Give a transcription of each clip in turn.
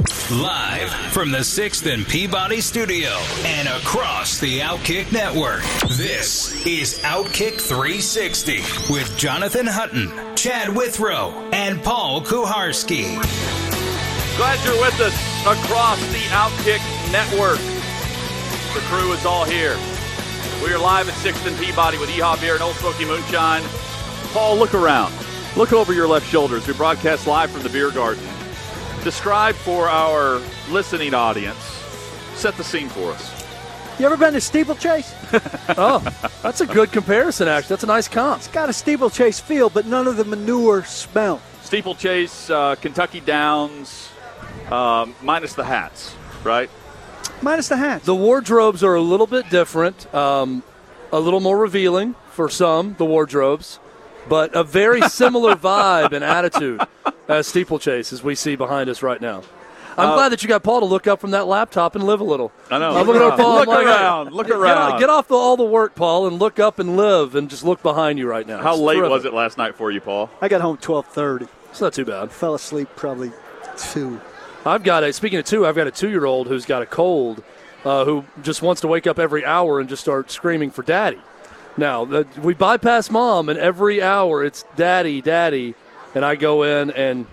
Live from the 6th and Peabody studio and across the Outkick network. This is Outkick 360 with Jonathan Hutton, Chad Withrow, and Paul Kuharsky. Glad you're with us across the Outkick network. The crew is all here. We are live at 6th and Peabody with Yeehaw Beer and Old Smoky Moonshine. Paul, look around. Look over your left shoulder as we broadcast live from the beer garden. Describe for our listening audience, set the scene for us. You ever been to steeplechase? oh, that's a good comparison, actually. That's a nice comp. It's got a steeplechase feel, but none of the manure smell. Steeplechase, uh, Kentucky Downs, um, minus the hats, right? Minus the hats. The wardrobes are a little bit different, um, a little more revealing for some, the wardrobes, but a very similar vibe and attitude as steeplechase as we see behind us right now. I'm Uh, glad that you got Paul to look up from that laptop and live a little. I know. I'm Look looking around. at Paul. Look I'm like, around. Look get, around. Get off the, all the work, Paul, and look up and live, and just look behind you right now. How It's late terrific. was it last night for you, Paul? I got home twelve thirty. It's not too bad. Fell asleep probably two. I've got a speaking of two, I've got a two year old who's got a cold, uh, who just wants to wake up every hour and just start screaming for daddy. Now the, we bypass mom, and every hour it's daddy, daddy, and I go in and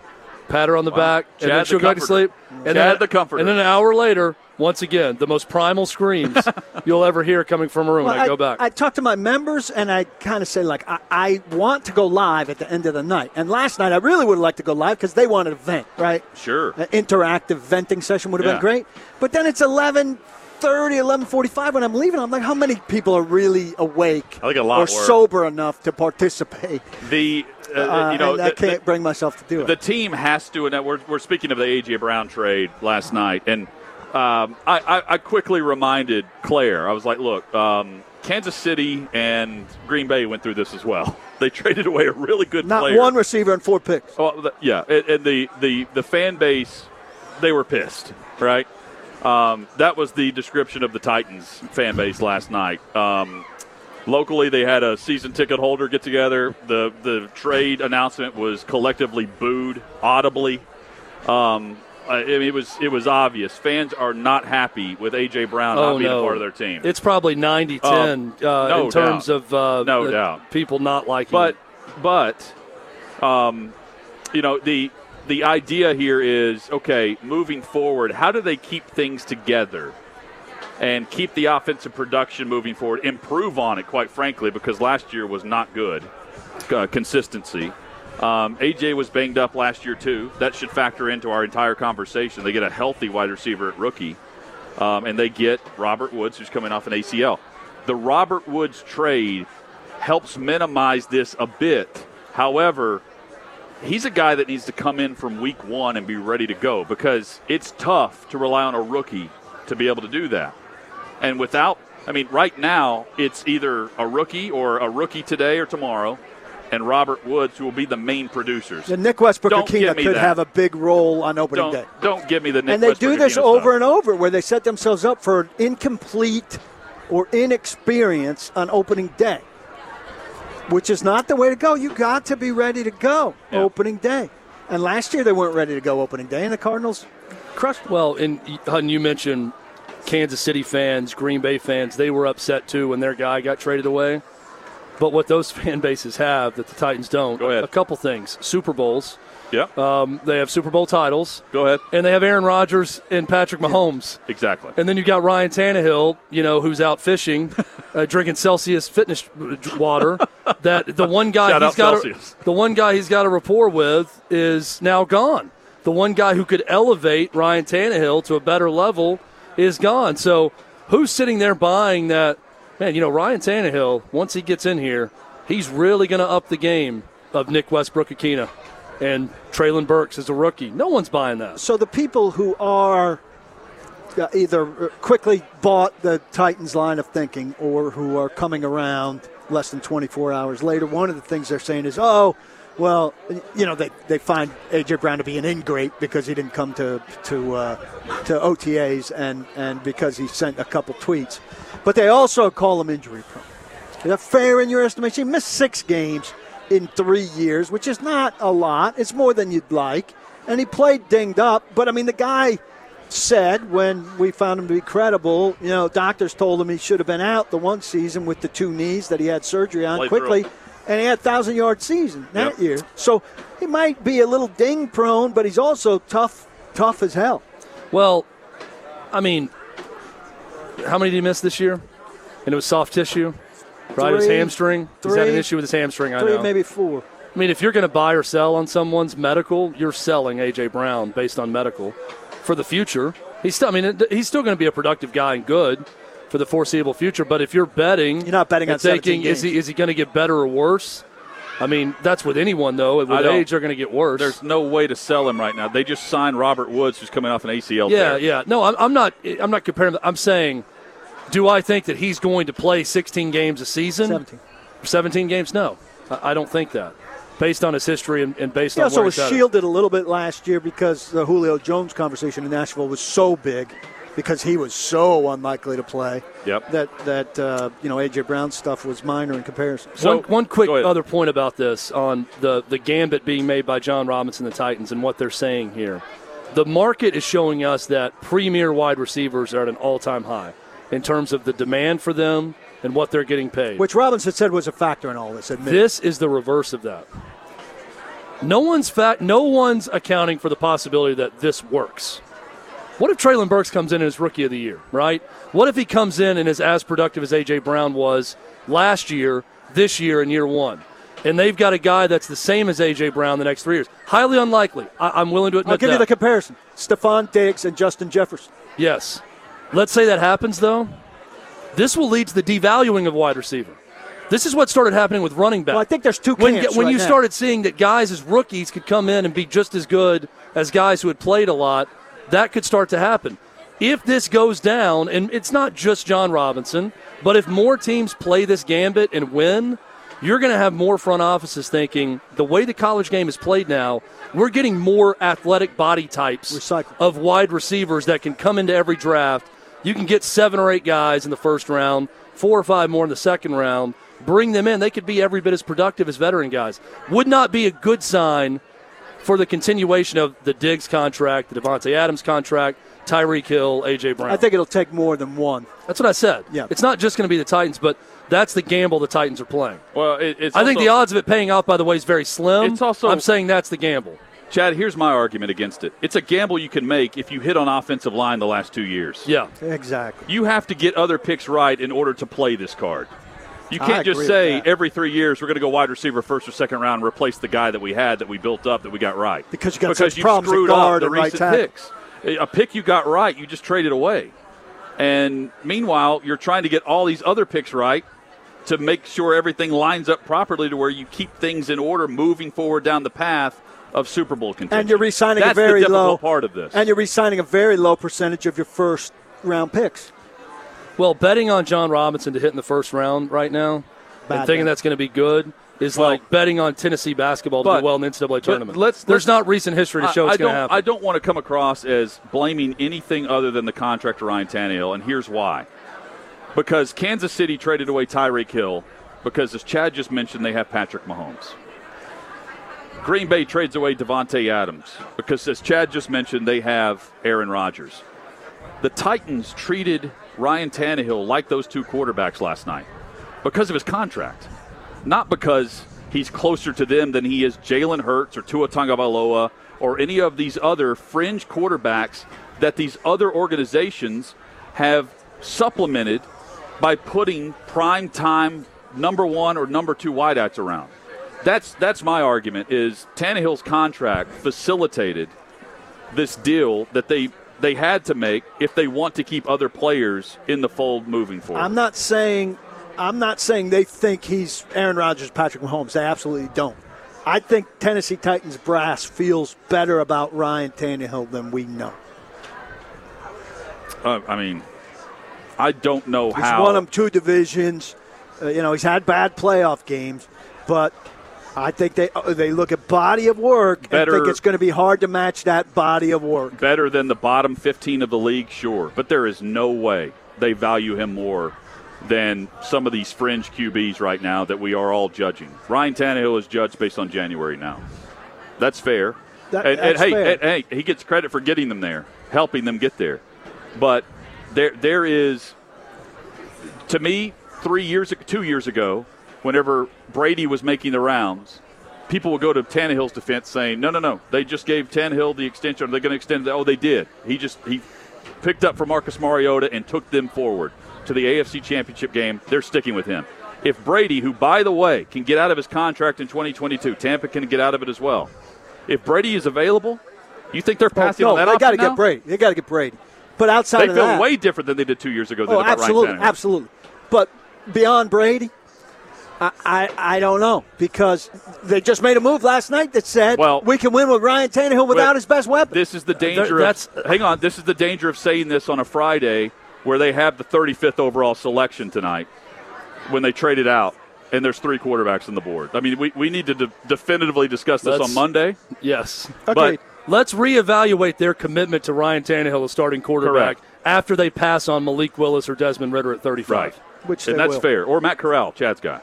pat her on the back, and then she'll go to sleep. And Chad then, the comforter. And then an hour later, once again, the most primal screams you'll ever hear coming from a room. Well, when I, go back. I talk to my members and I kind of say like I, I want to go live at the end of the night. And last night I really would have liked to go live because they wanted a vent, right? Sure. An interactive venting session would have Yeah. been great. But then it's 11 30, 11.45 when I'm leaving. I'm like, how many people are really awake I think a lot or were. sober enough to participate? The uh, Uh, you know I the- can't the- bring myself to do it. the team has to, and we're, we're speaking of the AJ Brown trade last night, and um, I, I, I quickly reminded Claire. I was like, "Look, um, Kansas City and Green Bay went through this as well. They traded away a really good Not player. one receiver and four picks. Oh, the, yeah, and, and the, the the fan base, they were pissed, right? Um, that was the description of the Titans fan base last night. Um, locally, they had a season ticket holder get together. The the trade announcement was collectively booed audibly. Um, I mean, it was it was obvious. Fans are not happy with AJ Brown oh not being no, a part of their team. It's probably 90-10 uh, no in terms doubt. of uh, No doubt. people not liking. But it. but um, you know the the idea here is okay. Moving forward, how do they keep things together and keep the offensive production moving forward? Improve on it, quite frankly, because last year was not good uh, consistency. Um, AJ was banged up last year too. That should factor into our entire conversation. They get a healthy wide receiver at rookie, um, and they get Robert Woods, who's coming off an ACL. The Robert Woods trade helps minimize this a bit. However, he's a guy that needs to come in from week one and be ready to go because it's tough to rely on a rookie to be able to do that. And without, I mean, right now it's either a rookie or a rookie today or tomorrow, and Robert Woods who will be the main producers. And Nick Westbrook Don't Ikhine could that. have a big role on opening Don't day. don't give me the Nick and they do this Ikhine over stuff. and over where they set themselves up for an incomplete or inexperience on opening day, which is not the way to go. You got to be ready to go Yeah. opening day. And last year they weren't ready to go opening day, and the Cardinals crushed them. Well, and Hutton, you mentioned Kansas City fans, Green Bay fans. They were upset too when their guy got traded away. But what those fan bases have that the Titans don't, Go ahead. a couple things: Super Bowls. Yeah, Um, they have Super Bowl titles, go ahead. and they have Aaron Rodgers and Patrick Mahomes. Exactly. And then you got Ryan Tannehill, you know, who's out fishing, uh, drinking Celsius fitness water. That the one guy Shout he's got a, the one guy he's got a rapport with is now gone. The one guy who could elevate Ryan Tannehill to a better level is gone. So who's sitting there buying that? Man, you know Ryan Tannehill. Once he gets in here, he's really going to up the game of Nick Westbrook-Ikhine. and Treylon Burks is a rookie. No one's buying that. So the people who are uh, either quickly bought the Titans line of thinking or who are coming around less than 24 hours later, one of the things they're saying is, oh, well, you know, they, they find AJ Brown to be an ingrate because he didn't come to to uh, to OTAs and and because he sent a couple tweets, but they also call him injury prone. Is that fair in your estimation? He missed six games in three years, which is not a lot. It's more than you'd like, and he played dinged up. But I mean, the guy said when we found him to be credible, you know, doctors told him he should have been out the one season with the two knees that he had surgery on Play quickly, through and he had thousand yard season that Yep. year. So he might be a little ding prone, but he's also tough, tough as hell. Well, I mean, how many did he miss this year? And it was soft tissue, right? it was Three. hamstring. He's had an issue with his hamstring. I Three, know. maybe four. I mean, if you're going to buy or sell on someone's medical, you're selling AJ Brown based on medical for the future. He's still, I mean, he's still going to be a productive guy and good for the foreseeable future. But if you're betting, You're not betting and on 17 thinking, is he is he going to get better or worse? I mean, that's with anyone though. With age, they're going to get worse. There's no way to sell him right now. They just signed Robert Woods, who's coming off an ACL. Yeah, tear. yeah. No, I'm, I'm not. I'm not comparing. I'm saying, do I think that he's going to play 16 games a season? 17. 17 games? No, I, I don't think that. Based on his history and, and based He on also where was he's at. shielded a little bit last year because the Julio Jones conversation in Nashville was so big because he was so unlikely to play. Yep. That that uh, you know AJ Brown stuff was minor in comparison. So- one, one quick other point about this on the, the gambit being made by Jon Robinson, the Titans, and what they're saying here. The market is showing us that premier wide receivers are at an all time high in terms of the demand for them and what they're getting paid. Which Robinson said was a factor in all this. Admitted. This is the reverse of that. No one's fact. No one's accounting for the possibility that this works. What if Treylon Burks comes in as rookie of the year, right? What if he comes in and is as productive as AJ Brown was last year, this year, and year one, and they've got a guy that's the same as AJ Brown the next three years? Highly unlikely. I, I'm willing to admit I'll give that. you the comparison: Stefon Diggs and Justin Jefferson. Yes. Let's say that happens, though. This will lead to the devaluing of wide receiver. This is what started happening with running back. Well, I think there's two when, when right you now. started seeing that guys as rookies could come in and be just as good as guys who had played a lot, that could start to happen. If this goes down, and it's not just Jon Robinson, but if more teams play this gambit and win, you're going to have more front offices thinking the way the college game is played now, we're getting more athletic body types Recycle. of wide receivers that can come into every draft. You can get seven or eight guys in the first round, four or five more in the second round. Bring them in. They could be every bit as productive as veteran guys. Would not be a good sign for the continuation of the Diggs contract, the Davante Adams contract, Tyreek Hill, AJ Brown. I think it'll take more than one. that's what I said. Yeah. It's not just going to be the Titans, but that's the gamble the Titans are playing. Well, it, it's I think the odds of it paying off, by the way, is very slim. It's also- I'm saying that's the gamble. Chad, here's my argument against it. It's a gamble you can make if you hit on offensive line the last two years. Yeah. Exactly. You have to get other picks right in order to play this card. You can't just say every three years we're going to go wide receiver first or second round and replace the guy that we had that we built up that we got right. Because you got because such you problems screwed up the right recent tackle. picks. A pick you got right, you just traded away. And meanwhile, you're trying to get all these other picks right to make sure everything lines up properly to where you keep things in order moving forward down the path of Super Bowl contention. And you're re-signing That's a very low part of this. And you're re-signing a very low percentage of your first round picks. Well, betting on Jon Robinson to hit in the first round right now Bad and thinking bet. that's going to be good is Well- like betting on Tennessee basketball to But- do well in the NCAA tournament. let's- There's let's- not recent history to show I, it's going to happen. I don't want to come across as blaming anything other than the contract of Ryan Tannehill, and here's why. Because Kansas City traded away Tyreek Hill because, as Chad just mentioned, they have Patrick Mahomes. Green Bay trades away Davante Adams because, as Chad just mentioned, they have Aaron Rodgers. The Titans treated Ryan Tannehill like those two quarterbacks last night because of his contract, not because he's closer to them than he is Jalen Hurts or Tua Tagovailoa or any of these other fringe quarterbacks that these other organizations have supplemented by putting prime time number one or number two wideouts around. That's that's my argument. Is Tannehill's contract facilitated this deal that they they had to make if they want to keep other players in the fold moving forward. I'm not saying I'm not saying they think he's Aaron Rodgers, Patrick Mahomes. They absolutely don't. I think Tennessee Titans brass feels better about Ryan Tannehill than we know. Uh, I mean, I don't know He's how. won them two divisions. Uh, you know, he's had bad playoff games, but I think they uh, they look at body of work Better- and think it's going to be hard to match that body of work. better than the bottom 15 of the league, sure. But there is no way they value him more than some of these fringe QBs right now that we are all judging. Ryan Tannehill is judged based on January now. That's fair. That- and, and that's hey, fair. and- hey, he gets credit for getting them there, helping them get there. But there, there is, to me, three years, two years ago, whenever Brady was making the rounds, people would go to Tannehill's defense saying, "No, no, no, they just gave Tannehill the extension. Are they going to extend it?" Oh, they did. He just he picked up for Marcus Mariota and took them forward to the AFC Championship game. They're sticking with him. If Brady, who by the way can get out of his contract in 2022, Tampa can get out of it as well. If Brady is available, you think they're oh, passing no, on that they got to get Brady. They got to get Brady. But outside They of feel way different than they did two years ago. Oh, absolutely, absolutely. But beyond Brady, I, I I don't know because they just made a move last night that said Well- we can win with Ryan Tannehill without his best weapon. This is the danger. that's- of, hang on. This is the danger of saying this on a Friday where they have the 35th overall selection tonight when they trade it out and there's three quarterbacks on the board. I mean, we, we need to de- definitively discuss this Let's- on Monday. Yes. okay, but- Let's reevaluate their commitment to Ryan Tannehill as starting quarterback Correct. after they pass on Malik Willis or Desmond Ridder at 35. Right. which and that's will. fair. Or Matt Corral, Chad's guy.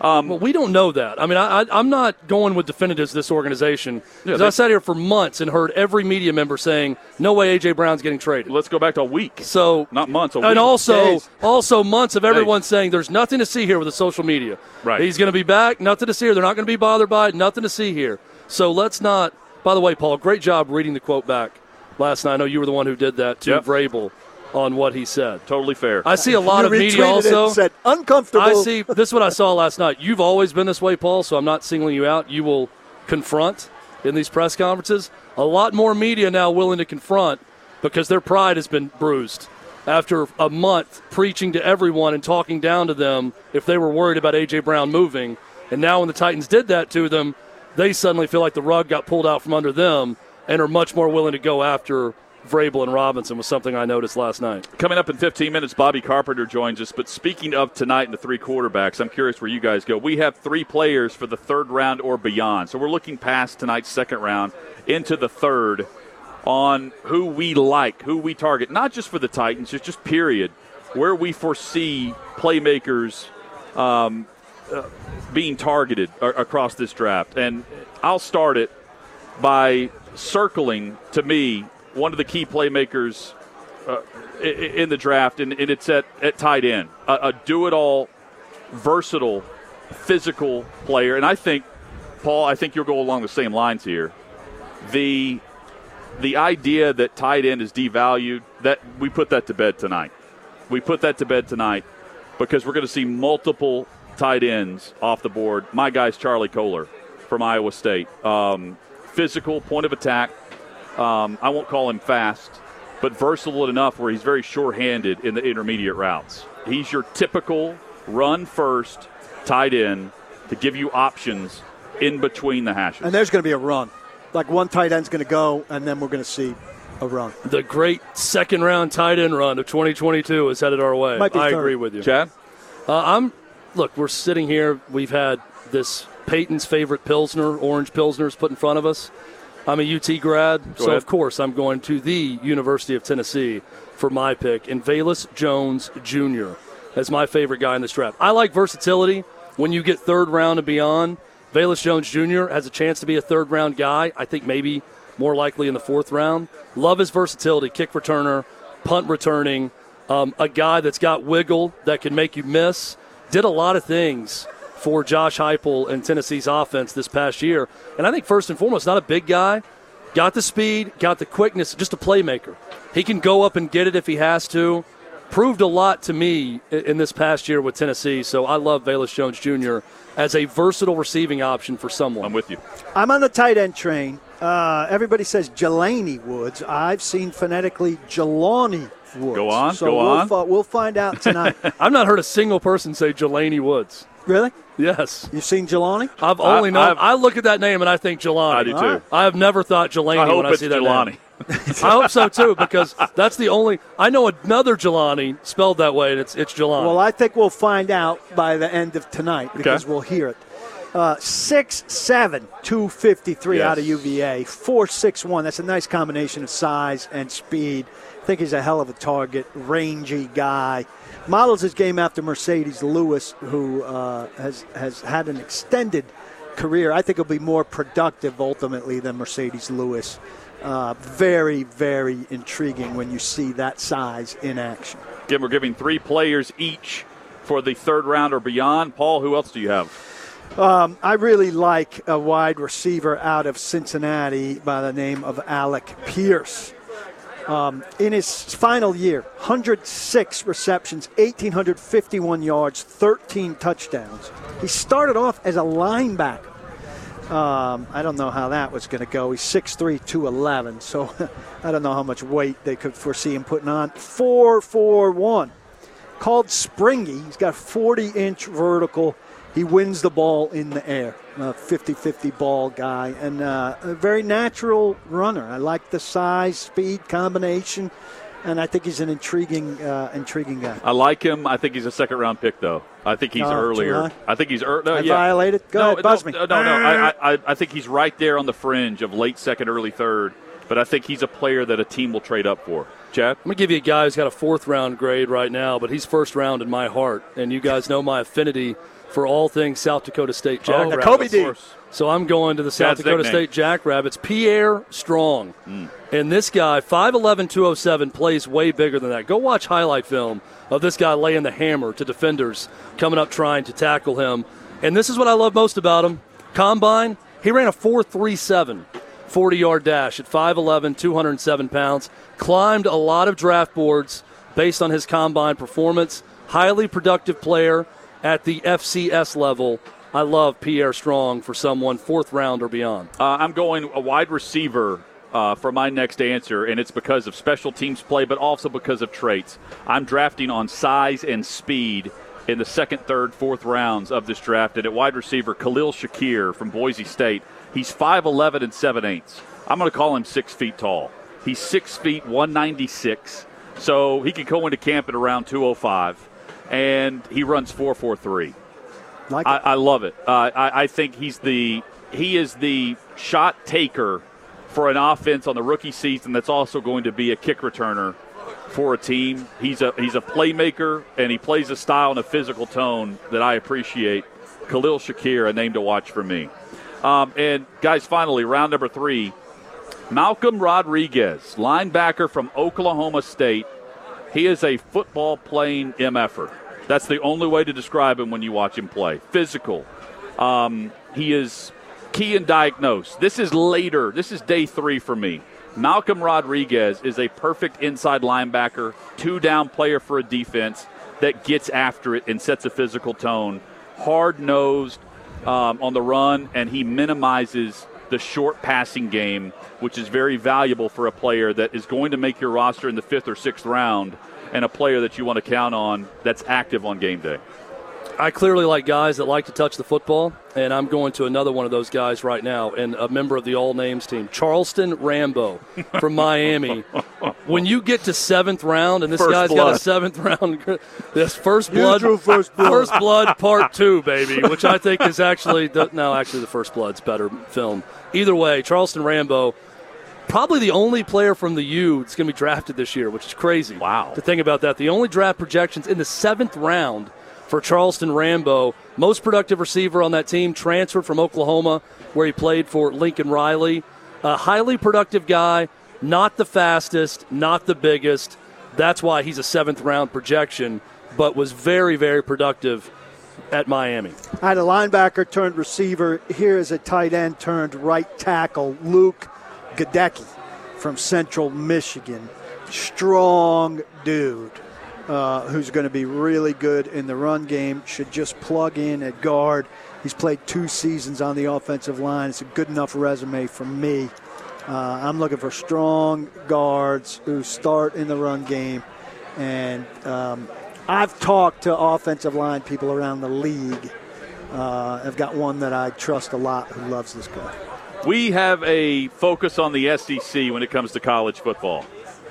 Um, well, we don't know that. I mean, I, I, I'm not going with definitives this organization because they- I sat here for months and heard every media member saying, "No way, AJ Brown's getting traded." Let's go back to a week. So Not months, a and also Days. also months of everyone saying there's nothing to see here with the social media. Right. He's going to be back. Nothing to see here. They're not going to be bothered by it. Nothing to see here. So let's not. By the way, Paul, great job reading the quote back last night. I know you were the one who did that to Yep. Vrabel on what he said. Totally fair. I see a lot You of media also. said uncomfortable. I see. This is what I saw last night. You've always been this way, Paul. So I'm not singling you out. You will confront in these press conferences. A lot more media now willing to confront because their pride has been bruised after a month preaching to everyone and talking down to them if they were worried about AJ Brown moving. And now when the Titans did that to them, they suddenly feel like the rug got pulled out from under them and are much more willing to go after Vrabel and Robinson was something I noticed last night. Coming up in 15 minutes, Bobby Carpenter joins us. But speaking of tonight and the three quarterbacks, I'm curious where you guys go. We have three players for the third round or beyond. So we're looking past tonight's second round into the third on who we like, who we target, not just for the Titans, just, just period, where we foresee playmakers um, uh, being targeted a- across this draft. And I'll start it by circling, to me, one of the key playmakers uh, in the draft, and, and it's at, at tight end. A, a do it all, versatile, physical player. And I think, Paul, I think you'll go along the same lines here. The the idea that tight end is devalued, that we put that to bed tonight. We put that to bed tonight because we're going to see multiple tight ends off the board. My guy's Charlie Kolar from Iowa State. Um, physical, point of attack. Um, I won't call him fast, but versatile enough where he's very sure-handed in the intermediate routes. He's your typical run first tight end to give you options in between the hashes. and there's going to be a run. Like one tight end's going to go, and then we're going to see a run. The great second round tight end run of 2022 is headed our way. Might be I third. agree with you. Chad? Uh, I'm look. We're sitting here. We've had this Peyton's favorite pilsner, orange pilsners, put in front of us. I'm a UT grad, so ahead. of course I'm going to the University of Tennessee for my pick, and Velus Jones Jr. as my favorite guy in this draft. I like versatility. When you get third round and beyond, Velus Jones Jr. has a chance to be a third round guy. I think maybe more likely in the fourth round. Love his versatility, kick returner, punt returning, um, a guy that's got wiggle that can make you miss. Did a lot of things for Josh Heupel and Tennessee's offense this past year. And I think first and foremost, not a big guy. Got the speed, got the quickness, just a playmaker. He can go up and get it if he has to. Proved a lot to me in this past year with Tennessee. So I love Velus Jones Jr. as a versatile receiving option for someone. I'm with you. I'm on the tight end train, Uh, everybody says Jelani Woods. I've seen phonetically Jelani Woods. Go on, So go we'll, on. fi- we'll find out tonight. I've not heard a single person say Jelani Woods. really? Yes. You've seen Jelani? I've only I- known. I've- I look at that name and I think Jelani. I do too. All right. I have never thought Jelani I hope when I it's see that Jelani. name. I hope so too because that's the only. I know another Jelani spelled that way, and it's it's Jelani. Well, I think we'll find out by the end of tonight because Okay. we'll hear it. Uh, six seven two fifty three Yes. out of UVA. Four six one. That's a nice combination of size and speed. I think he's a hell of a target, rangy guy. Models his game after Marcedes Lewis, who uh, has has had an extended career. I think he'll be more productive ultimately than Marcedes Lewis. Uh, very, very intriguing when you see that size in action. Again, we're giving three players each for the third round or beyond. Paul, who else do you have? I really like a wide receiver out of Cincinnati by the name of Alec Pierce. Um, in his final year, 106 receptions, 1,851 yards, 13 touchdowns. He started off as a linebacker. Um, I don't know how that was going to go. He's 6'3", 211, so I don't know how much weight they could foresee him putting on. 4'4", called springy. He's got 40 inch vertical. He wins the ball in the air. A 50 50 ball guy. And uh, a very natural runner. I like the size, speed combination. And I think he's an intriguing, uh, intriguing guy. I like him. I think he's a second round pick, though. I think he's Oh, earlier. high? I think he's early. No, I yeah. violated? Go no, ahead, buzz no, me. No, no, no. I, I, I think he's right there on the fringe of late second, early third. But I think he's a player that a team will trade up for. Chad? I'm gonna give you a guy who's got a fourth round grade right now, but he's first round in my heart, and you guys know my affinity for all things South Dakota State Oh, Jackrabbits. Kobe D. So I'm going to the South Dad's Dakota nickname. State Jackrabbits. Pierre Strong. Hmm. And this guy, 5'11, 207, plays way bigger than that. Go watch highlight film of this guy laying the hammer to defenders coming up trying to tackle him. And this is what I love most about him. Combine, he ran a 4.37 40 yard dash at 5'11, 207 pounds. Climbed a lot of draft boards based on his combine performance. Highly productive player at the FCS level. I love Pierre Strong for someone fourth round or beyond. Uh, I'm going a wide receiver uh, for my next answer, and it's because of special teams play, but also because of traits. I'm drafting on size and speed in the second, third, fourth rounds of this draft. And at wide receiver, Khalil Shakir from Boise State. He's 5'11 and 7 eighths. I'm going to call him six feet tall. He's six feet, 196. So he could go into camp at around 205, and he runs 443. Like I. I love it. Uh, I, I think he's the he is the shot taker for an offense on the rookie season that's also going to be a kick returner for a team. He's a he's a playmaker and he plays a style and a physical tone that I appreciate. Khalil Shakir, a name to watch for me. Um, and guys, finally, round number three, Malcolm Rodriguez, linebacker from Oklahoma State. He is a football playing MFer. That's the only way to describe him when you watch him play. Physical. Um, he is key and diagnosed. This is later. This is day three for me. Malcolm Rodriguez is a perfect inside linebacker, two down player for a defense that gets after it and sets a physical tone. Hard nosed um, on the run, and he minimizes the short passing game, which is very valuable for a player that is going to make your roster in the fifth or sixth round and a player that you want to count on that's active on game day. I clearly like guys that like to touch the football, and I'm going to another one of those guys right now, and a member of the All Names team, Charleston Rambo from Miami. when you get to seventh round, and this First guy's got a seventh round, this first blood, first blood. first blood part two, baby, which I think is actually the, no, actually the first blood's better film. Either way, Charleston Rambo. Probably the only player from the U that's going to be drafted this year, which is crazy. Wow. To think about that. The only draft projections in the seventh round for Charleston Rambo. Most productive receiver on that team, transferred from Oklahoma, where he played for Lincoln Riley. A highly productive guy, not the fastest, not the biggest. That's why he's a seventh round projection, but was very, very productive at Miami. I had a linebacker turned receiver. Here is a tight end turned right tackle, Luke Goedeke from Central Michigan. Strong dude uh, who's going to be really good in the run game. Should just plug in at guard. He's played two seasons on the offensive line. It's a good enough resume for me. Uh, I'm looking for strong guards who start in the run game. And um, I've talked to offensive line people around the league. Uh, I've got one that I trust a lot who loves this guy. We have a focus on the SEC when it comes to college football.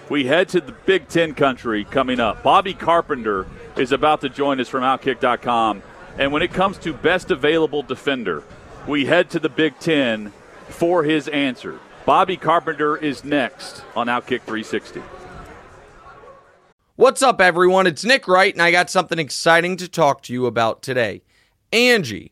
We head to the Big Ten country coming up. Bobby Carpenter is about to join us from Outkick.com. And when it comes to best available defender, we head to the Big Ten for his answer. Bobby Carpenter is next on Outkick 360. What's up, everyone? It's Nick Wright, and I got something exciting to talk to you about today. Angie,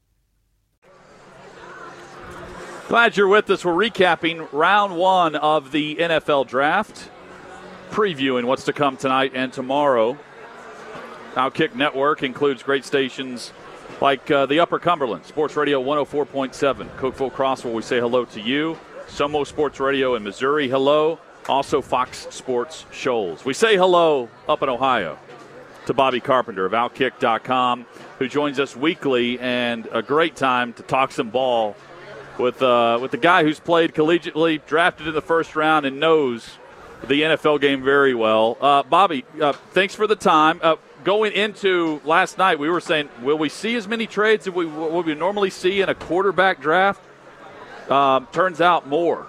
Glad you're with us. We're recapping round one of the NFL draft, previewing what's to come tonight and tomorrow. Outkick Network includes great stations like uh, the Upper Cumberland, Sports Radio 104.7, Cookeville Crossville, we say hello to you. Somo Sports Radio in Missouri, hello. Also Fox Sports Shoals. We say hello up in Ohio to Bobby Carpenter of Outkick.com, who joins us weekly and a great time to talk some ball with uh, with the guy who's played collegiately, drafted in the first round, and knows the NFL game very well. Uh, Bobby, uh, thanks for the time. Uh, going into last night, we were saying, will we see as many trades as we what we normally see in a quarterback draft? Um, turns out more.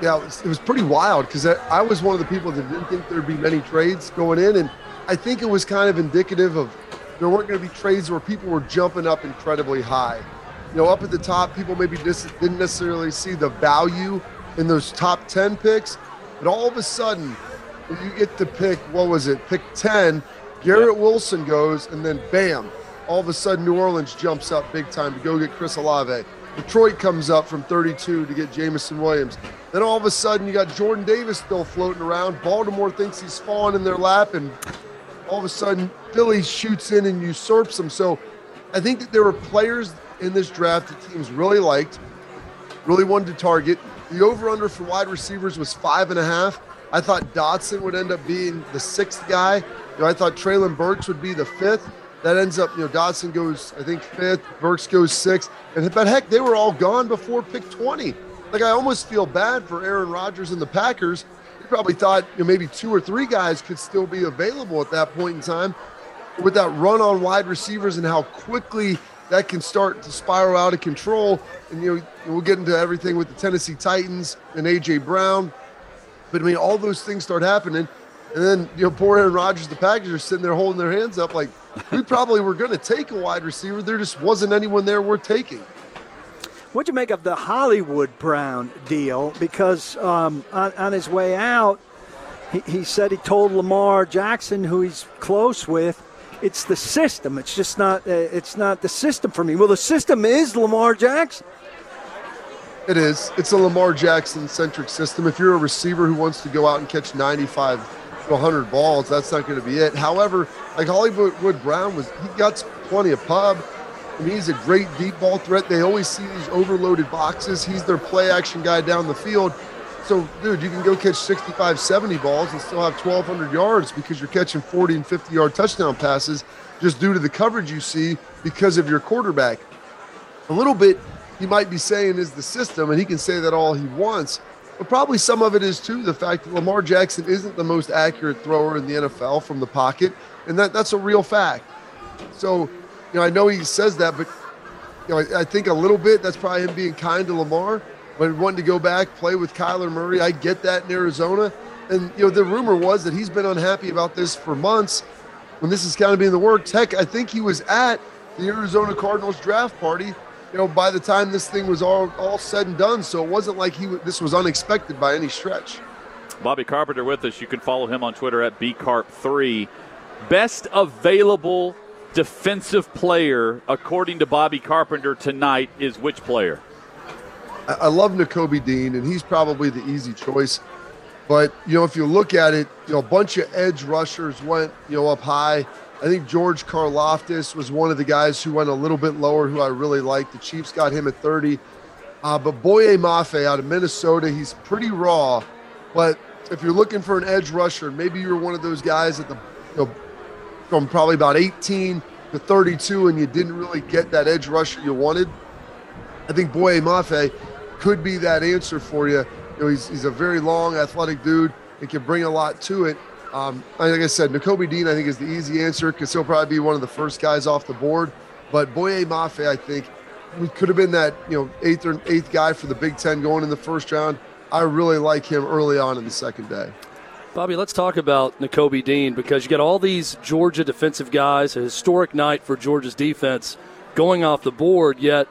Yeah, it was, it was pretty wild because I, I was one of the people that didn't think there'd be many trades going in, and I think it was kind of indicative of there weren't going to be trades where people were jumping up incredibly high. You know, up at the top, people maybe didn't necessarily see the value in those top 10 picks, but all of a sudden, when you get to pick, what was it, pick 10, Garrett. Wilson goes, and then bam, all of a sudden New Orleans jumps up big time to go get Chris Olave. Detroit comes up from 32 to get Jameson Williams. Then all of a sudden, you got Jordan Davis still floating around. Baltimore thinks he's falling in their lap, and all of a sudden, Philly shoots in and usurps them. So I think that there were players in this draft that teams really liked, really wanted to target. The over under for wide receivers was five and a half. I thought Dotson would end up being the sixth guy. You know, I thought Treylon Burks would be the fifth. That ends up, you know, Dotson goes, I think, fifth, Burks goes sixth. And but heck, they were all gone before pick 20. Like I almost feel bad for Aaron Rodgers and the Packers. They probably thought you know, maybe two or three guys could still be available at that point in time. With that run on wide receivers and how quickly that can start to spiral out of control. And you know, we'll get into everything with the Tennessee Titans and AJ Brown. But I mean, all those things start happening. And then, you know, poor Aaron Rodgers, the Packers are sitting there holding their hands up like, we probably were going to take a wide receiver. There just wasn't anyone there worth taking. What'd you make of the Hollywood Brown deal? Because um, on, on, his way out, he, he said he told Lamar Jackson, who he's close with, it's the system. It's just not. Uh, it's not the system for me. Well, the system is Lamar Jackson. It is. It's a Lamar Jackson centric system. If you're a receiver who wants to go out and catch 95 to 100 balls, that's not going to be it. However, like Hollywood Brown was, he got plenty of pub. I mean, he's a great deep ball threat. They always see these overloaded boxes. He's their play action guy down the field. So, dude, you can go catch 65, 70 balls and still have 1,200 yards because you're catching 40 and 50 yard touchdown passes just due to the coverage you see because of your quarterback. A little bit he might be saying is the system, and he can say that all he wants. But probably some of it is too the fact that Lamar Jackson isn't the most accurate thrower in the NFL from the pocket, and that, that's a real fact. So, you know, I know he says that, but you know, I, I think a little bit that's probably him being kind to Lamar, but wanting to go back play with Kyler Murray. I get that in Arizona, and you know, the rumor was that he's been unhappy about this for months. When this is kind of being the works, heck, I think he was at the Arizona Cardinals draft party you know, by the time this thing was all, all said and done. So it wasn't like he this was unexpected by any stretch. Bobby Carpenter with us. You can follow him on Twitter at bcarp3. Best available defensive player, according to Bobby Carpenter tonight, is which player? I, I love Nakobe Dean, and he's probably the easy choice. But you know, if you look at it, you know, a bunch of edge rushers went you know up high. I think George Karlaftis was one of the guys who went a little bit lower, who I really liked. The Chiefs got him at 30. Uh, but Boye Mafe out of Minnesota, he's pretty raw. But if you're looking for an edge rusher, maybe you're one of those guys at the, you know, from probably about 18 to 32, and you didn't really get that edge rusher you wanted. I think Boye Mafe could be that answer for you. You know, he's, he's a very long, athletic dude. He can bring a lot to it. Um, like I said, Nakobe Dean, I think, is the easy answer because he'll probably be one of the first guys off the board. But Boye Mafe, I think, could have been that you know eighth or eighth guy for the Big Ten going in the first round. I really like him early on in the second day. Bobby, let's talk about Nakobe Dean because you got all these Georgia defensive guys, a historic night for Georgia's defense going off the board, yet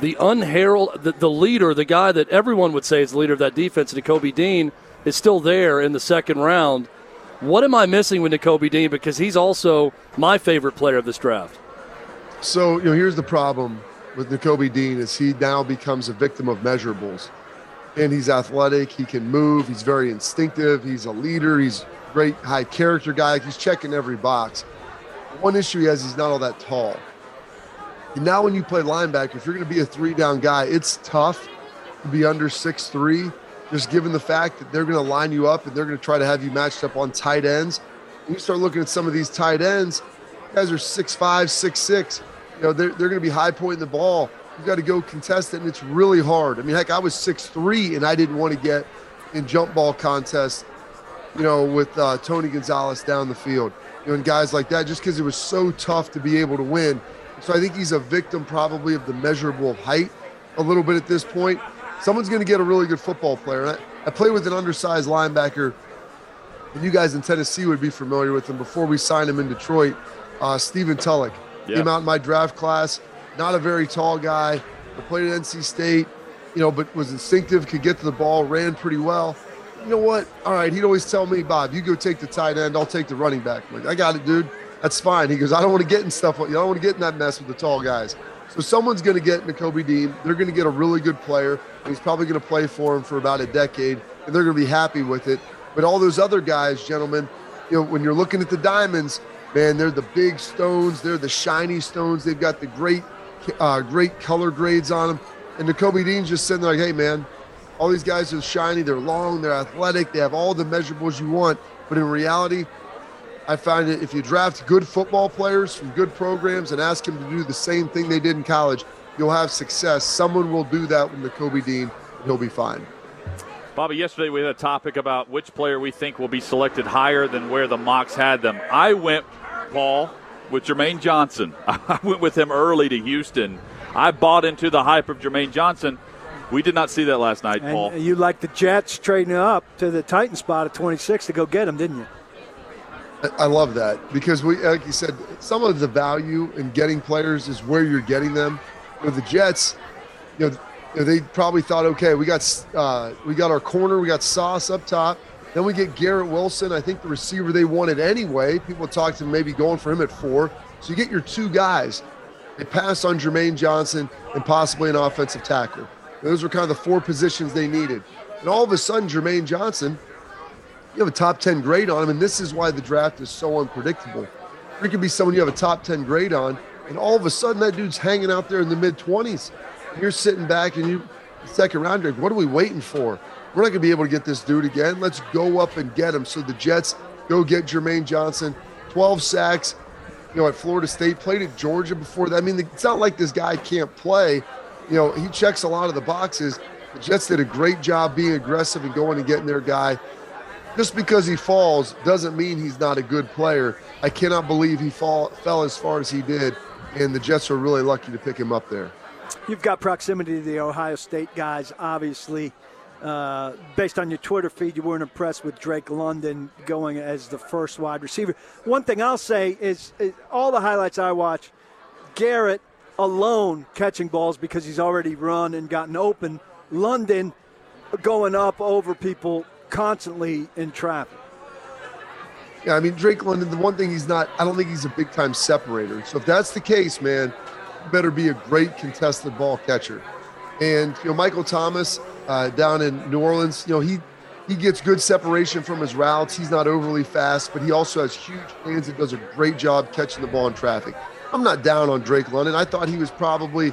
the unheralded, the, the leader, the guy that everyone would say is the leader of that defense, Nakobe Dean, is still there in the second round. What am I missing with Nakobe Dean? Because he's also my favorite player of this draft. So, you know, here's the problem with Nakobe Dean is he now becomes a victim of measurables. And he's athletic, he can move, he's very instinctive, he's a leader, he's great high character guy, he's checking every box. One issue he has, he's not all that tall. Now when you play linebacker, if you're going to be a three down guy, it's tough to be under six three just given the fact that they're going to line you up and they're going to try to have you matched up on tight ends. And you start looking at some of these tight ends, guys are six five, six six. You know, they're, they're going to be high pointing the ball. You've got to go contest it, and it's really hard. I mean, heck, I was six three, and I didn't want to get in jump ball contests, you know, with uh, Tony Gonzalez down the field, you know, and guys like that, just because it was so tough to be able to win. So I think he's a victim probably of the measurable height a little bit at this point someone's going to get a really good football player. I, I play with an undersized linebacker, and you guys in Tennessee would be familiar with him before we signed him in Detroit. Uh, Stephen Tulloch yeah. came out in my draft class. Not a very tall guy. I played at NC State, you know, but was instinctive, could get to the ball, ran pretty well. You know what? All right, he'd always tell me, Bob, you go take the tight end, I'll take the running back. I'm like, I got it, dude. That's fine. He goes, I don't want to get in stuff. You don't want to get in that mess with the tall guys. So someone's going to get Nakobe Dean. They're going to get a really good player. He's probably going to play for him for about a decade, and they're going to be happy with it. But all those other guys, gentlemen, you know, when you're looking at the diamonds, man, they're the big stones. They're the shiny stones. They've got the great, uh, great color grades on them. And Nakobe Dean's just sitting there like, hey, man, all these guys are shiny. They're long. They're athletic. They have all the measurables you want. But in reality, I find that if you draft good football players from good programs and ask them to do the same thing they did in college, you'll have success. Someone will do that with Nakobe Dean, and he'll be fine. Bobby, yesterday we had a topic about which player we think will be selected higher than where the mocks had them. I went, Paul, with Jermaine Johnson. I went with him early to Houston. I bought into the hype of Jermaine Johnson. We did not see that last night, and Paul. You like the Jets trading up to the Titan spot at 26 to go get him, didn't you? I love that because we, like you said, some of the value in getting players is where you're getting them. With the Jets, you know, they probably thought, okay, we got uh, we got our corner, we got Sauce up top. Then we get Garrett Wilson. I think the receiver they wanted anyway. People talked to maybe going for him at four. So you get your two guys. They pass on Jermaine Johnson and possibly an offensive tackle. Those were kind of the four positions they needed. And all of a sudden, Jermaine Johnson you have a top 10 grade on him, and this is why the draft is so unpredictable. There could be someone you have a top 10 grade on, and all of a sudden that dude's hanging out there in the mid 20s. You're sitting back and you, second rounder, what are we waiting for? We're not going to be able to get this dude again. Let's go up and get him. So the Jets go get Jermaine Johnson, 12 sacks, you know, at Florida State, played at Georgia before that. I mean, it's not like this guy can't play. you know, he checks a lot of the boxes. The Jets did a great job being aggressive and going and getting their guy. Just because he falls doesn't mean he's not a good player. I cannot believe he fall, fell as far as he did, and the Jets were really lucky to pick him up there. You've got proximity to the Ohio State guys, obviously. Uh, based on your Twitter feed, you weren't impressed with Drake London going as the first wide receiver. One thing I'll say is, is all the highlights I watch, Garrett alone catching balls because he's already run and gotten open. London going up over people constantly in traffic. Yeah, I mean Drake London. The one thing he's not, I don't think he's a big time separator. So if that's the case, man, better be a great contested ball catcher. And you know, Michael Thomas uh, down in New Orleans, you know, he he gets good separation from his routes. He's not overly fast, but he also has huge hands and does a great job catching the ball in traffic. I'm not down on Drake London. I thought he was probably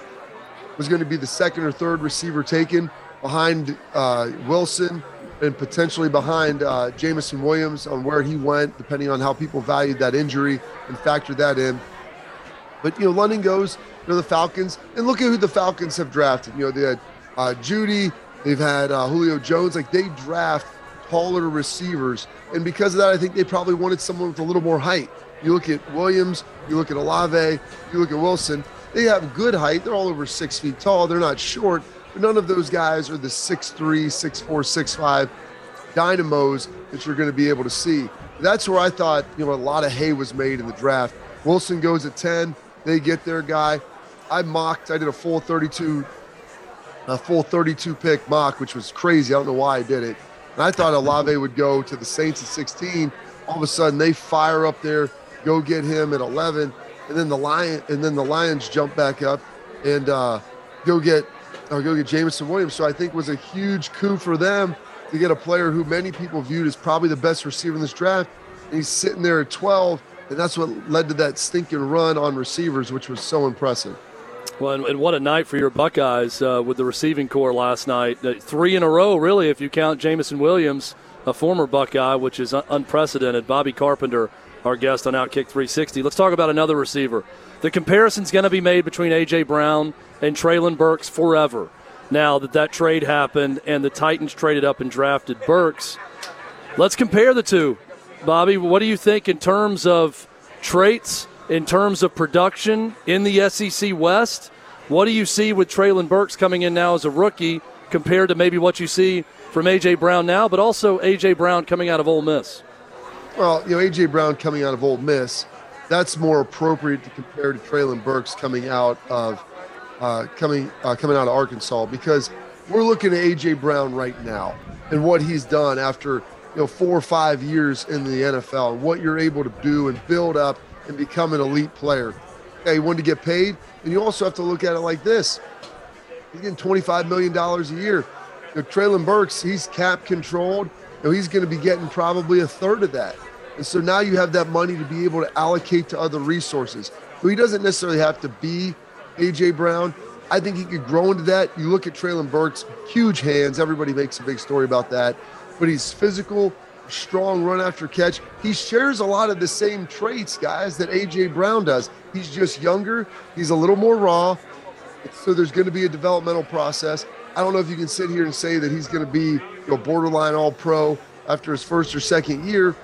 was going to be the second or third receiver taken behind uh, Wilson and potentially behind uh, Jameson Williams on where he went, depending on how people valued that injury and factored that in. But you know, London goes to the Falcons, and look at who the Falcons have drafted. You know, they had uh, Jeudy, they've had uh, Julio Jones. Like they draft taller receivers, and because of that, I think they probably wanted someone with a little more height. You look at Williams, you look at Olave, you look at Wilson. They have good height. They're all over six feet tall. They're not short, but none of those guys are the 6'3", 6'4", 6'5", dynamos that you're going to be able to see. That's where I thought you know a lot of hay was made in the draft. Wilson goes at 10. They get their guy. I mocked. I did a full 32, a full 32 pick mock, which was crazy. I don't know why I did it. And I thought Olave would go to the Saints at 16. All of a sudden, they fire up there, go get him at 11, and then the lion, and then the Lions jump back up and uh, go get, uh, go get Jameson Williams. So I think was a huge coup for them to get a player who many people viewed as probably the best receiver in this draft. And he's sitting there at 12 and that's what led to that stinking run on receivers, which was so impressive. Well, and, and what a night for your Buckeyes uh, with the receiving corps last night. Uh, three in a row, really, if you count Jameson Williams, a former Buckeye, which is un- unprecedented. Bobby Carpenter, our guest on Outkick 360. Let's talk about another receiver. The comparison's going to be made between A.J. Brown and Treylon Burks forever. Now that that trade happened and the Titans traded up and drafted Burks, let's compare the two. Bobby, what do you think in terms of traits, in terms of production in the SEC West? What do you see with Treylon Burks coming in now as a rookie compared to maybe what you see from A.J. Brown now, but also A.J. Brown coming out of Ole Miss? Well, you know, A.J. Brown coming out of Ole Miss, that's more appropriate to compare to Treylon Burks coming out of uh, coming uh, coming out of Arkansas because we're looking at A.J. Brown right now and what he's done after you know four or five years in the NFL and what you're able to do and build up and become an elite player. Okay, you want to get paid, and you also have to look at it like this: he's getting 25 million dollars a year. You know, Treylon Burks, he's cap controlled. Know, he's going to be getting probably a third of that. And so now you have that money to be able to allocate to other resources. So he doesn't necessarily have to be AJ Brown. I think he could grow into that. You look at Treylon Burks, huge hands. Everybody makes a big story about that but he's physical, strong run after catch. He shares a lot of the same traits, guys, that AJ Brown does. He's just younger, he's a little more raw. So there's going to be a developmental process. I don't know if you can sit here and say that he's going to be you know, borderline all pro after his first or second year,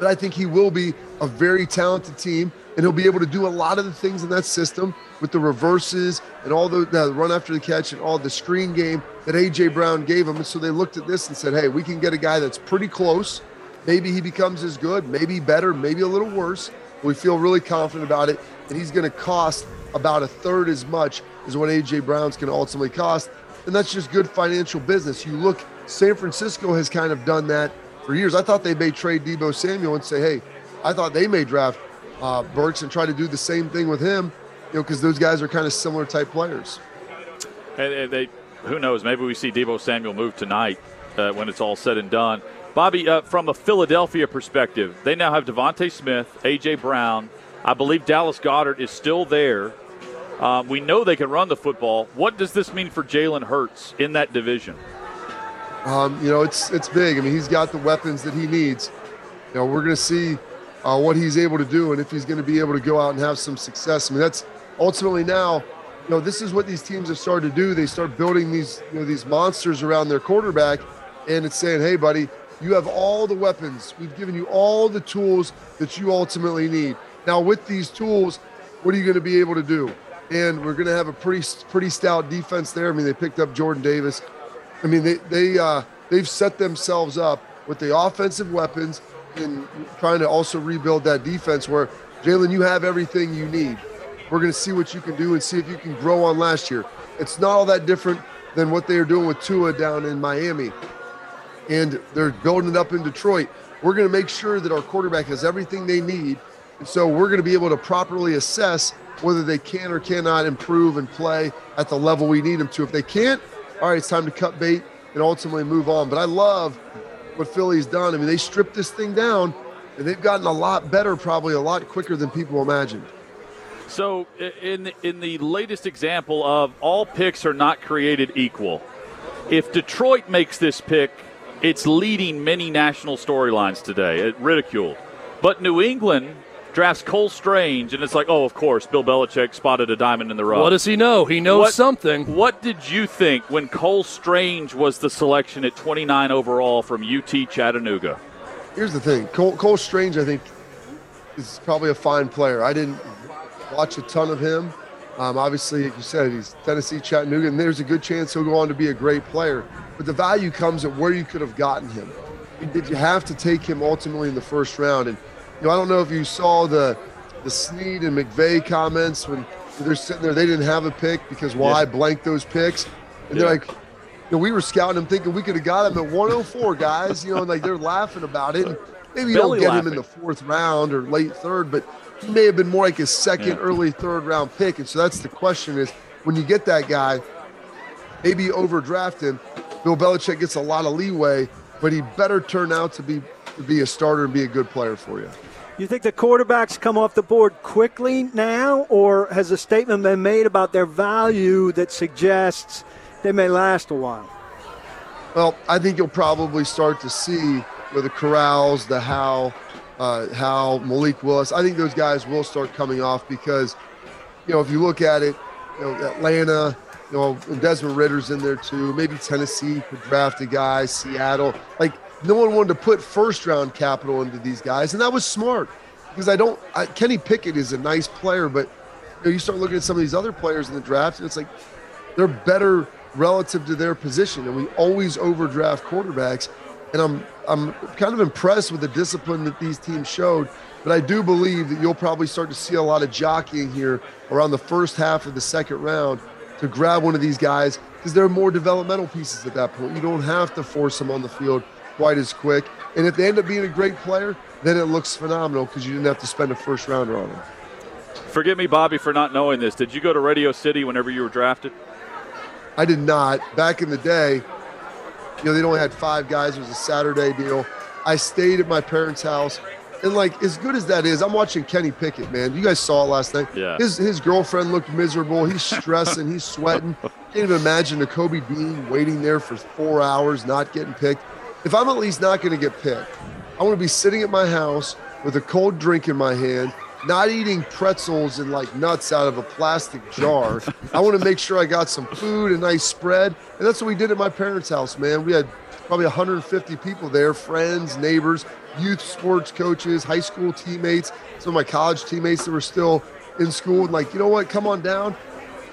but I think he will be a very talented team and he'll be able to do a lot of the things in that system with the reverses and all the, the, run after the catch and all the screen game that AJ Brown gave him. And so they looked at this and said, "Hey, we can get a guy that's pretty close. Maybe he becomes as good, maybe better, maybe a little worse. We feel really confident about it, and he's going to cost about a third as much as what AJ Brown's going to ultimately cost." And that's just good financial business. You look, San Francisco has kind of done that for years. I thought they may trade Deebo Samuel and say, "Hey, I thought they may draft." uh, Burks and try to do the same thing with him, you know, because those guys are kind of similar type players. And, and, they, who knows? Maybe we see Deebo Samuel move tonight uh, when it's all said and done. Bobby, uh, from a Philadelphia perspective, they now have DeVonta Smith, AJ Brown. I believe Dallas Goedert is still there. Um, we know they can run the football. What does this mean for Jalen Hurts in that division? Um, you know, it's it's big. I mean, he's got the weapons that he needs. You know, we're going to see uh, what he's able to do and if he's going to be able to go out and have some success. I mean, that's ultimately now you know, this is what these teams have started to do. They start building these, you know, these monsters around their quarterback, and it's saying, "Hey, buddy, you have all the weapons. We've given you all the tools that you ultimately need. Now, with these tools, what are you going to be able to do? And we're going to have a pretty pretty stout defense there. I mean, they picked up Jordan Davis. I mean, they they uh, they've set themselves up with the offensive weapons and trying to also rebuild that defense. Where Jalen, you have everything you need. We're going to see what you can do and see if you can grow on last year. It's not all that different than what they are doing with Tua down in Miami and they're building it up in Detroit. We're going to make sure that our quarterback has everything they need. And so we're going to be able to properly assess whether they can or cannot improve and play at the level we need them to. If they can't, all right, it's time to cut bait and ultimately move on. But I love what Philly's done. I mean, they stripped this thing down and they've gotten a lot better, probably a lot quicker than people imagined. So, in in the latest example of all picks are not created equal, if Detroit makes this pick it's leading many national storylines today, ridiculed. But New England drafts Cole Strange, and it's like, oh, of course, Bill Belichick spotted a diamond in the rough. What does he know? He knows what, something. What did you think when Cole Strange was the selection at 29 overall from UT Chattanooga? Here's the thing Cole, Cole Strange, I think, is probably a fine player. I didn't watch a ton of him. Um, obviously, like you said, he's Tennessee, Chattanooga, and there's a good chance he'll go on to be a great player. But the value comes at where you could have gotten him. Did you have to take him ultimately in the first round? And you know, I don't know if you saw the the Snead and McVay comments when they're sitting there. They didn't have a pick because why yeah. blank those picks? And yeah. they're like, you know, we were scouting him thinking we could have got him at 104, guys. You know, like they're laughing about it. And maybe you don't get laughing. him in the fourth round or late third, but he may have been more like a second, yeah. early third round pick. And so that's the question: is when you get that guy, maybe overdraft him. Bill Belichick gets a lot of leeway, but he better turn out to be to be a starter and be a good player for you. You think the quarterbacks come off the board quickly now, or has a statement been made about their value that suggests they may last a while? Well, I think you'll probably start to see with the Corrals, the How, uh, How, Malik Willis. I think those guys will start coming off because, you know, if you look at it, you know, Atlanta, you know, Desmond Ridder's in there too. Maybe Tennessee could draft a guy, Seattle. Like no one wanted to put first round capital into these guys, and that was smart because I don't. I, Kenny Pickett is a nice player, but you, know, you start looking at some of these other players in the draft, and it's like they're better relative to their position, and we always overdraft quarterbacks. And I'm I'm kind of impressed with the discipline that these teams showed. But I do believe that you'll probably start to see a lot of jockeying here around the first half of the second round to grab one of these guys because they're more developmental pieces at that point. You don't have to force them on the field quite as quick. And if they end up being a great player, then it looks phenomenal because you didn't have to spend a first rounder on them. Forgive me, Bobby, for not knowing this. Did you go to Radio City whenever you were drafted? I did not. Back in the day, you know, they only had five guys. It was a Saturday deal. I stayed at my parents' house and like as good as that is, I'm watching Kenny Pickett, man. You guys saw it last night. Yeah. His his girlfriend looked miserable. He's stressing. he's sweating. Can't even imagine Nakobe Dean waiting there for four hours, not getting picked. If I'm at least not going to get picked, I want to be sitting at my house with a cold drink in my hand, not eating pretzels and like nuts out of a plastic jar. I want to make sure I got some food, a nice spread, and that's what we did at my parents' house, man. We had probably 150 people there, friends, neighbors youth sports coaches, high school teammates, some of my college teammates that were still in school, and like, you know what? Come on down.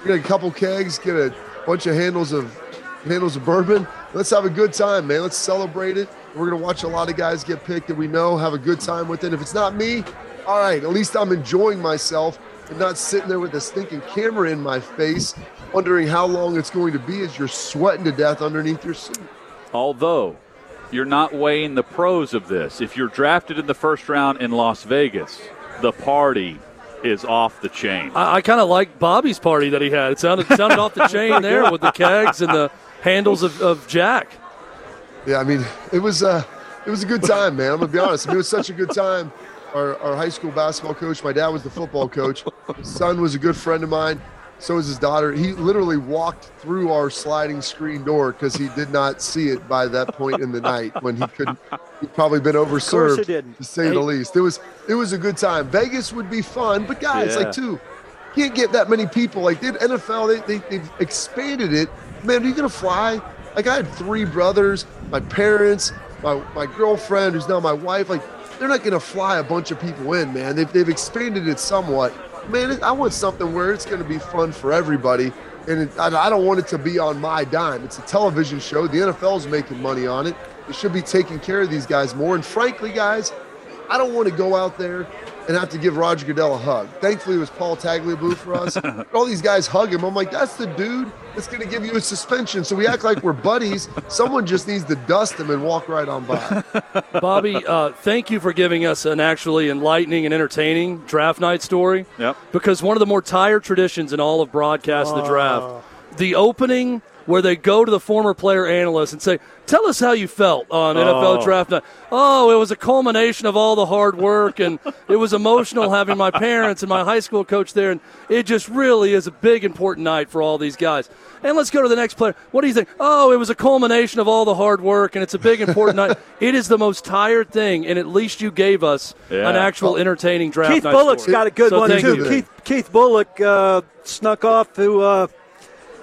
Get a couple kegs, get a bunch of handles of handles of bourbon. Let's have a good time, man. Let's celebrate it. We're gonna watch a lot of guys get picked that we know have a good time with it. If it's not me, all right. At least I'm enjoying myself and not sitting there with a stinking camera in my face, wondering how long it's going to be as you're sweating to death underneath your suit. Although you're not weighing the pros of this. If you're drafted in the first round in Las Vegas, the party is off the chain. I, I kind of like Bobby's party that he had. It sounded sounded off the chain there with the kegs and the handles of, of Jack. Yeah, I mean, it was uh, it was a good time, man. I'm gonna be honest. I mean, it was such a good time. Our, our high school basketball coach, my dad was the football coach. His son was a good friend of mine. So was his daughter. He literally walked through our sliding screen door because he did not see it by that point in the night when he couldn't. He'd probably been overserved, to say hey. the least. It was it was a good time. Vegas would be fun, but guys, yeah. like too, can't get that many people. Like the NFL, they, they, they've expanded it. Man, are you going to fly? Like I had three brothers, my parents, my, my girlfriend, who's now my wife. Like they're not going to fly a bunch of people in, man. They've, they've expanded it somewhat. Man, I want something where it's going to be fun for everybody. And it, I, I don't want it to be on my dime. It's a television show. The NFL's making money on it. They should be taking care of these guys more. And frankly, guys, I don't want to go out there and have to give Roger Goodell a hug. Thankfully, it was Paul Tagliabue for us. all these guys hug him. I'm like, that's the dude that's going to give you a suspension. So we act like we're buddies. Someone just needs to dust him and walk right on by. Bobby, uh, thank you for giving us an actually enlightening and entertaining draft night story. Yep. Because one of the more tired traditions in all of broadcast, the draft, the opening where they go to the former player analyst and say, "Tell us how you felt on NFL Oh. draft night." Oh, it was a culmination of all the hard work, and it was emotional having my parents and my high school coach there, and it just really is a big important night for all these guys. And let's go to the next player. What do you think? Oh, it was a culmination of all the hard work, and it's a big important night. It is the most tired thing, and at least you gave us Yeah. an actual entertaining draft Keith night Bulluck's story. got a good So one too. you. Keith Keith Bulluck uh, snuck off to uh,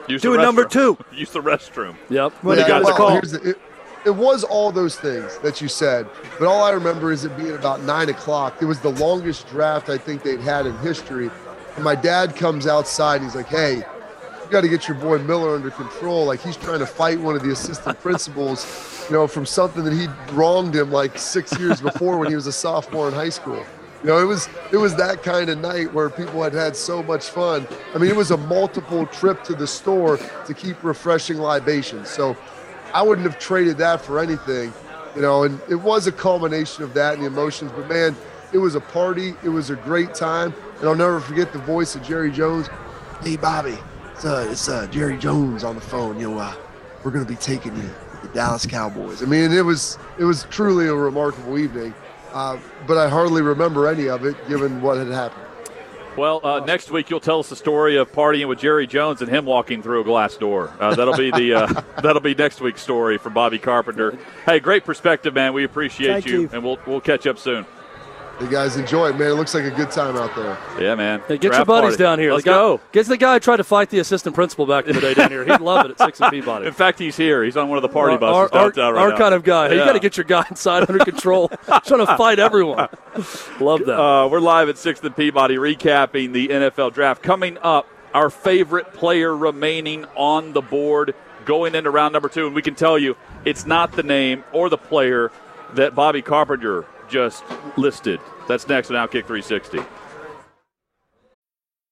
Use doing the number two. Use the restroom. Yep. When he got the call. here's the- it, it was all those things that you said, but all I remember is it being about nine o'clock. It was the longest draft I think they'd had in history. And my dad comes outside and he's like, "Hey, you got to get your boy Miller under control. Like he's trying to fight one of the assistant principals, you know, from something that he wronged him like six years before when he was a sophomore in high school." You know, it was it was that kind of night where people had had so much fun. I mean, it was a multiple trip to the store to keep refreshing libations. So I wouldn't have traded that for anything, you know. And it was a culmination of that and the emotions. But man, it was a party. It was a great time, and I'll never forget the voice of Jerry Jones. Hey, Bobby, it's uh, it's uh, Jerry Jones on the phone. You know, uh, we're gonna be taking you the Dallas Cowboys. I mean, it was it was truly a remarkable evening. Uh, but I hardly remember any of it, given what had happened. Well, uh, next week you'll tell us the story of partying with Jerry Jones and him walking through a glass door. Uh, that'll be the uh, that'll be next week's story from Bobby Carpenter. Hey, great perspective, man. We appreciate you, you. and we'll we'll catch up soon. You guys enjoy it, man. It looks like a good time out there. Yeah, man. Hey, get Draft your buddies party. down here. Let's the guy, go. Get the guy who tried to fight the assistant principal back in the day down here. He'd love it at Six and Peabody. In fact, he's here. He's on one of the party Our- buses our, downtown right our now. kind of guy. Hey, You got to get your guy inside under control. Trying to fight everyone. Love that. Uh, we're live at Sixth and Peabody, recapping the NFL draft. Coming up, our favorite player remaining on the board going into round number two, and we can tell you it's not the name or the player that Bobby Carpenter just listed. That's next on Outkick 360.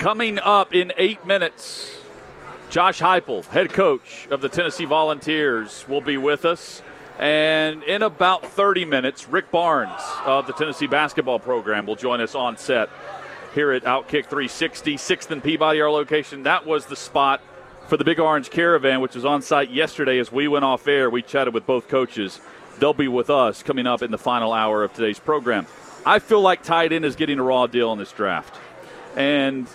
Coming up in eight minutes, Josh Heupel, head coach of the Tennessee Volunteers, will be with us. And in about 30 minutes, Rick Barnes of the Tennessee basketball program will join us on set here at Outkick 360, 6th and Peabody, our location. That was the spot for the Big Orange Caravan, which was on site yesterday as we went off air. We chatted with both coaches. They'll be with us coming up in the final hour of today's program. I feel like tight end is getting a raw deal in this draft. And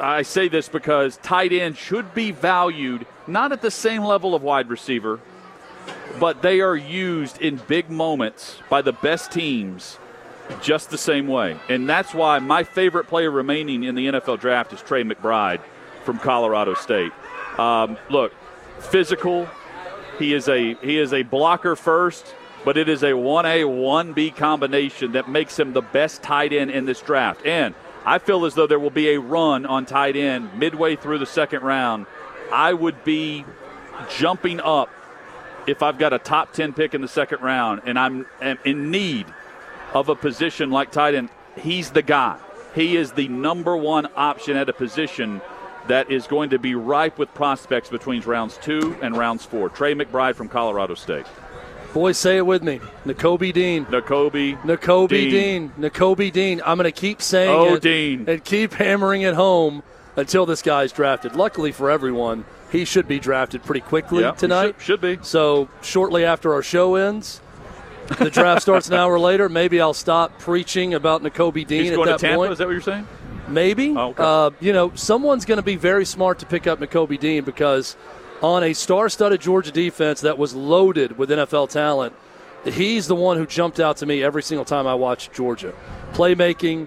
I say this because tight end should be valued not at the same level of wide receiver, but they are used in big moments by the best teams just the same way. And that's why my favorite player remaining in the NFL draft is Trey McBride from Colorado State. Um, look, physical. He is a he is a blocker first, but it is a 1A 1B combination that makes him the best tight end in this draft. And I feel as though there will be a run on tight end midway through the second round. I would be jumping up if I've got a top 10 pick in the second round and I'm am in need of a position like tight end, he's the guy. He is the number one option at a position that is going to be ripe with prospects between rounds two and rounds four. Trey McBride from Colorado State. Boys, say it with me. Nakobe Dean. Nakobe. Nakobe Dean. Dean. Nakobe Dean. I'm going to keep saying Oh, it Dean. and keep hammering it home until this guy's drafted. Luckily for everyone, he should be drafted pretty quickly Yeah, tonight. should, should be. So shortly after our show ends, the draft starts an hour later. Maybe I'll stop preaching about Nakobe Dean He's at that Tampa. point. Is that what you're saying? Maybe. Oh, okay. uh, you know, someone's going to be very smart to pick up Nakobe Dean because on a star-studded Georgia defense that was loaded with NFL talent, he's the one who jumped out to me every single time I watched Georgia. Playmaking,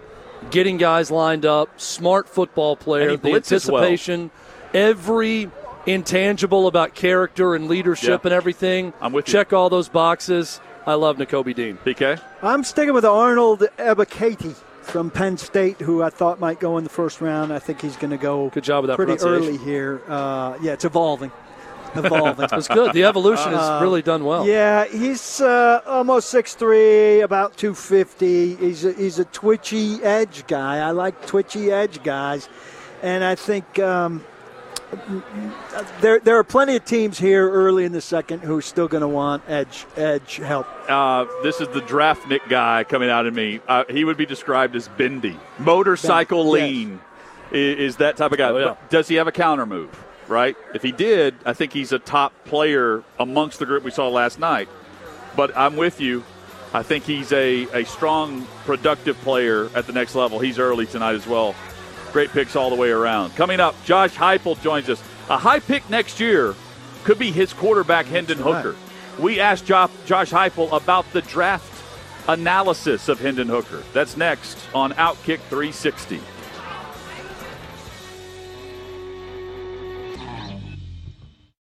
getting guys lined up, smart football player, the blitzes well. anticipation, every intangible about character and leadership Yeah. and everything. I'm with you. Check all those boxes. I love Nakobe Dean. PK. I'm sticking with Arnold Ebiketie from Penn State, who I thought might go in the first round. I think he's going to go Good job with that pretty early here. Uh, yeah, it's evolving. Evolving. That's good. The evolution has really done well. Uh, Yeah, he's uh, almost 6'3", about 250. He's a, he's a twitchy edge guy. I like twitchy edge guys. And I think um, there, there are plenty of teams here early in the second who are still going to want edge edge help. Uh, this is the draft Nick guy coming out of me. Uh, he would be described as bendy, motorcycle Yes. lean. i- Is, that type of guy? Oh, yeah. Does he have a counter move? Right. If he did, I think he's a top player amongst the group we saw last night. But I'm with you. I think he's a, a strong, productive player at the next level. He's early tonight as well. Great picks all the way around. Coming up, Josh Heupel joins us. A high pick next year could be his quarterback, Hendon. Hooker. We asked Josh Heupel about the draft analysis of Hendon Hooker. That's next on Outkick 360.